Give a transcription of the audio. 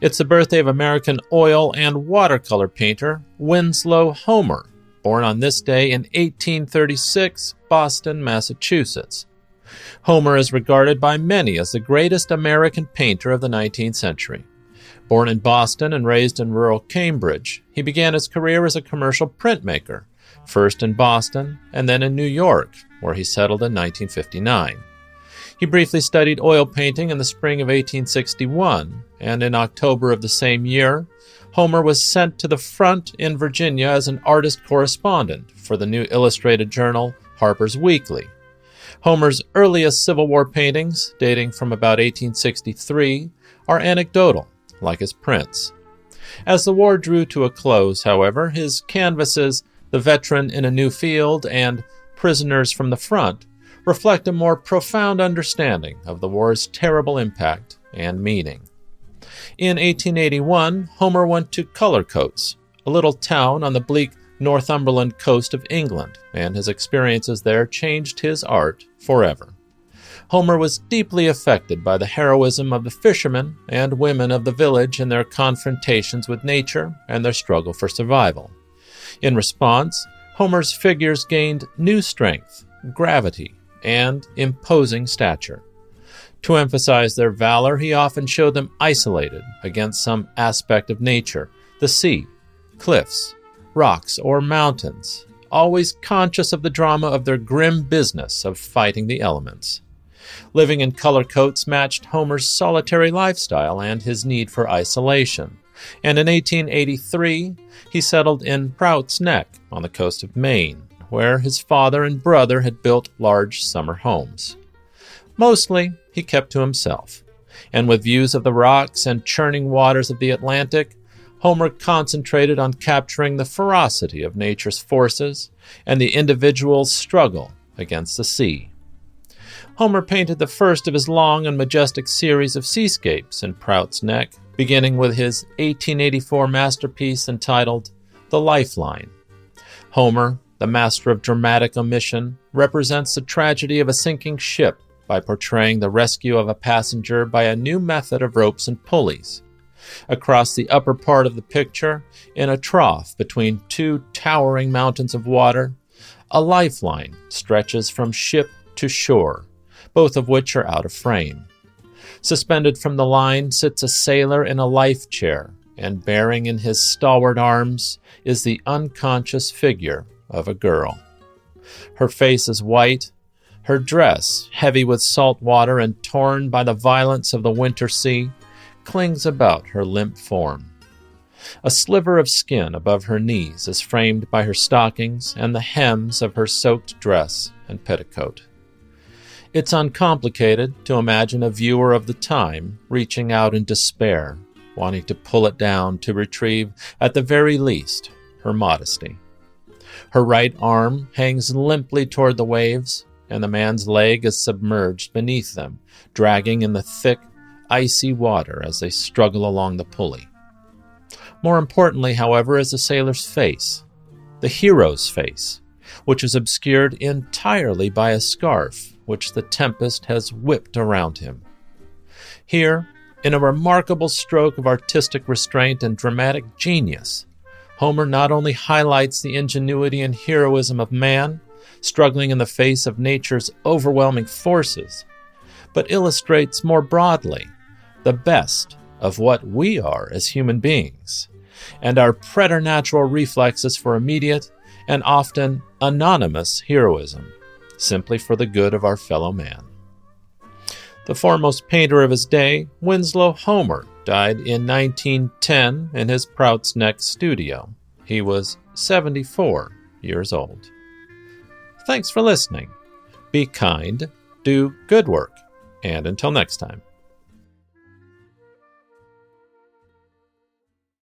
It's the birthday of American oil and watercolor painter Winslow Homer, born on this day in 1836, Boston, Massachusetts. Homer is regarded by many as the greatest American painter of the 19th century. Born in Boston and raised in rural Cambridge, he began his career as a commercial printmaker, first in Boston and then in New York, where he settled in 1959. He briefly studied oil painting in the spring of 1861, and in October of the same year, Homer was sent to the front in Virginia as an artist correspondent for the new illustrated journal Harper's Weekly. Homer's earliest Civil War paintings, dating from about 1863, are anecdotal, like his prints. As the war drew to a close, however, his canvases, The Veteran in a New Field and Prisoners from the Front, reflect a more profound understanding of the war's terrible impact and meaning. In 1881, Homer went to Cullercoats, a little town on the bleak Northumberland coast of England, and his experiences there changed his art forever. Homer was deeply affected by the heroism of the fishermen and women of the village in their confrontations with nature and their struggle for survival. In response, Homer's figures gained new strength, gravity, and imposing stature. To emphasize their valor, he often showed them isolated against some aspect of nature the sea, cliffs, rocks, or mountains, always conscious of the drama of their grim business of fighting the elements. Living in Cullercoats matched Homer's solitary lifestyle and his need for isolation, and in 1883 he settled in Prout's Neck on the coast of Maine, where his father and brother had built large summer homes. Mostly, he kept to himself, and with views of the rocks and churning waters of the Atlantic, Homer concentrated on capturing the ferocity of nature's forces and the individual's struggle against the sea. Homer painted the first of his long and majestic series of seascapes in Prout's Neck, beginning with his 1884 masterpiece entitled The Lifeline. Homer, the master of dramatic omission, represents the tragedy of a sinking ship by portraying the rescue of a passenger by a new method of ropes and pulleys. Across the upper part of the picture, in a trough between two towering mountains of water, a lifeline stretches from ship to shore, both of which are out of frame. Suspended from the line sits a sailor in a life chair, and bearing in his stalwart arms is the unconscious figure of a girl. Her face is white, her dress, heavy with salt water and torn by the violence of the winter sea, clings about her limp form. A sliver of skin above her knees is framed by her stockings and the hems of her soaked dress and petticoat. It's uncomplicated to imagine a viewer of the time reaching out in despair, wanting to pull it down to retrieve, at the very least, her modesty. Her right arm hangs limply toward the waves, and the man's leg is submerged beneath them, dragging in the thick, icy water as they struggle along the pulley. More importantly, however, is the sailor's face, the hero's face, which is obscured entirely by a scarf which the tempest has whipped around him. Here, in a remarkable stroke of artistic restraint and dramatic genius, Homer not only highlights the ingenuity and heroism of man, struggling in the face of nature's overwhelming forces, but illustrates more broadly the best of what we are as human beings and our preternatural reflexes for immediate and often anonymous heroism, simply for the good of our fellow man. The foremost painter of his day, Winslow Homer, died in 1910 in his Prout's Neck studio. He was 74 years old. Thanks for listening. Be kind, do good work, and until next time.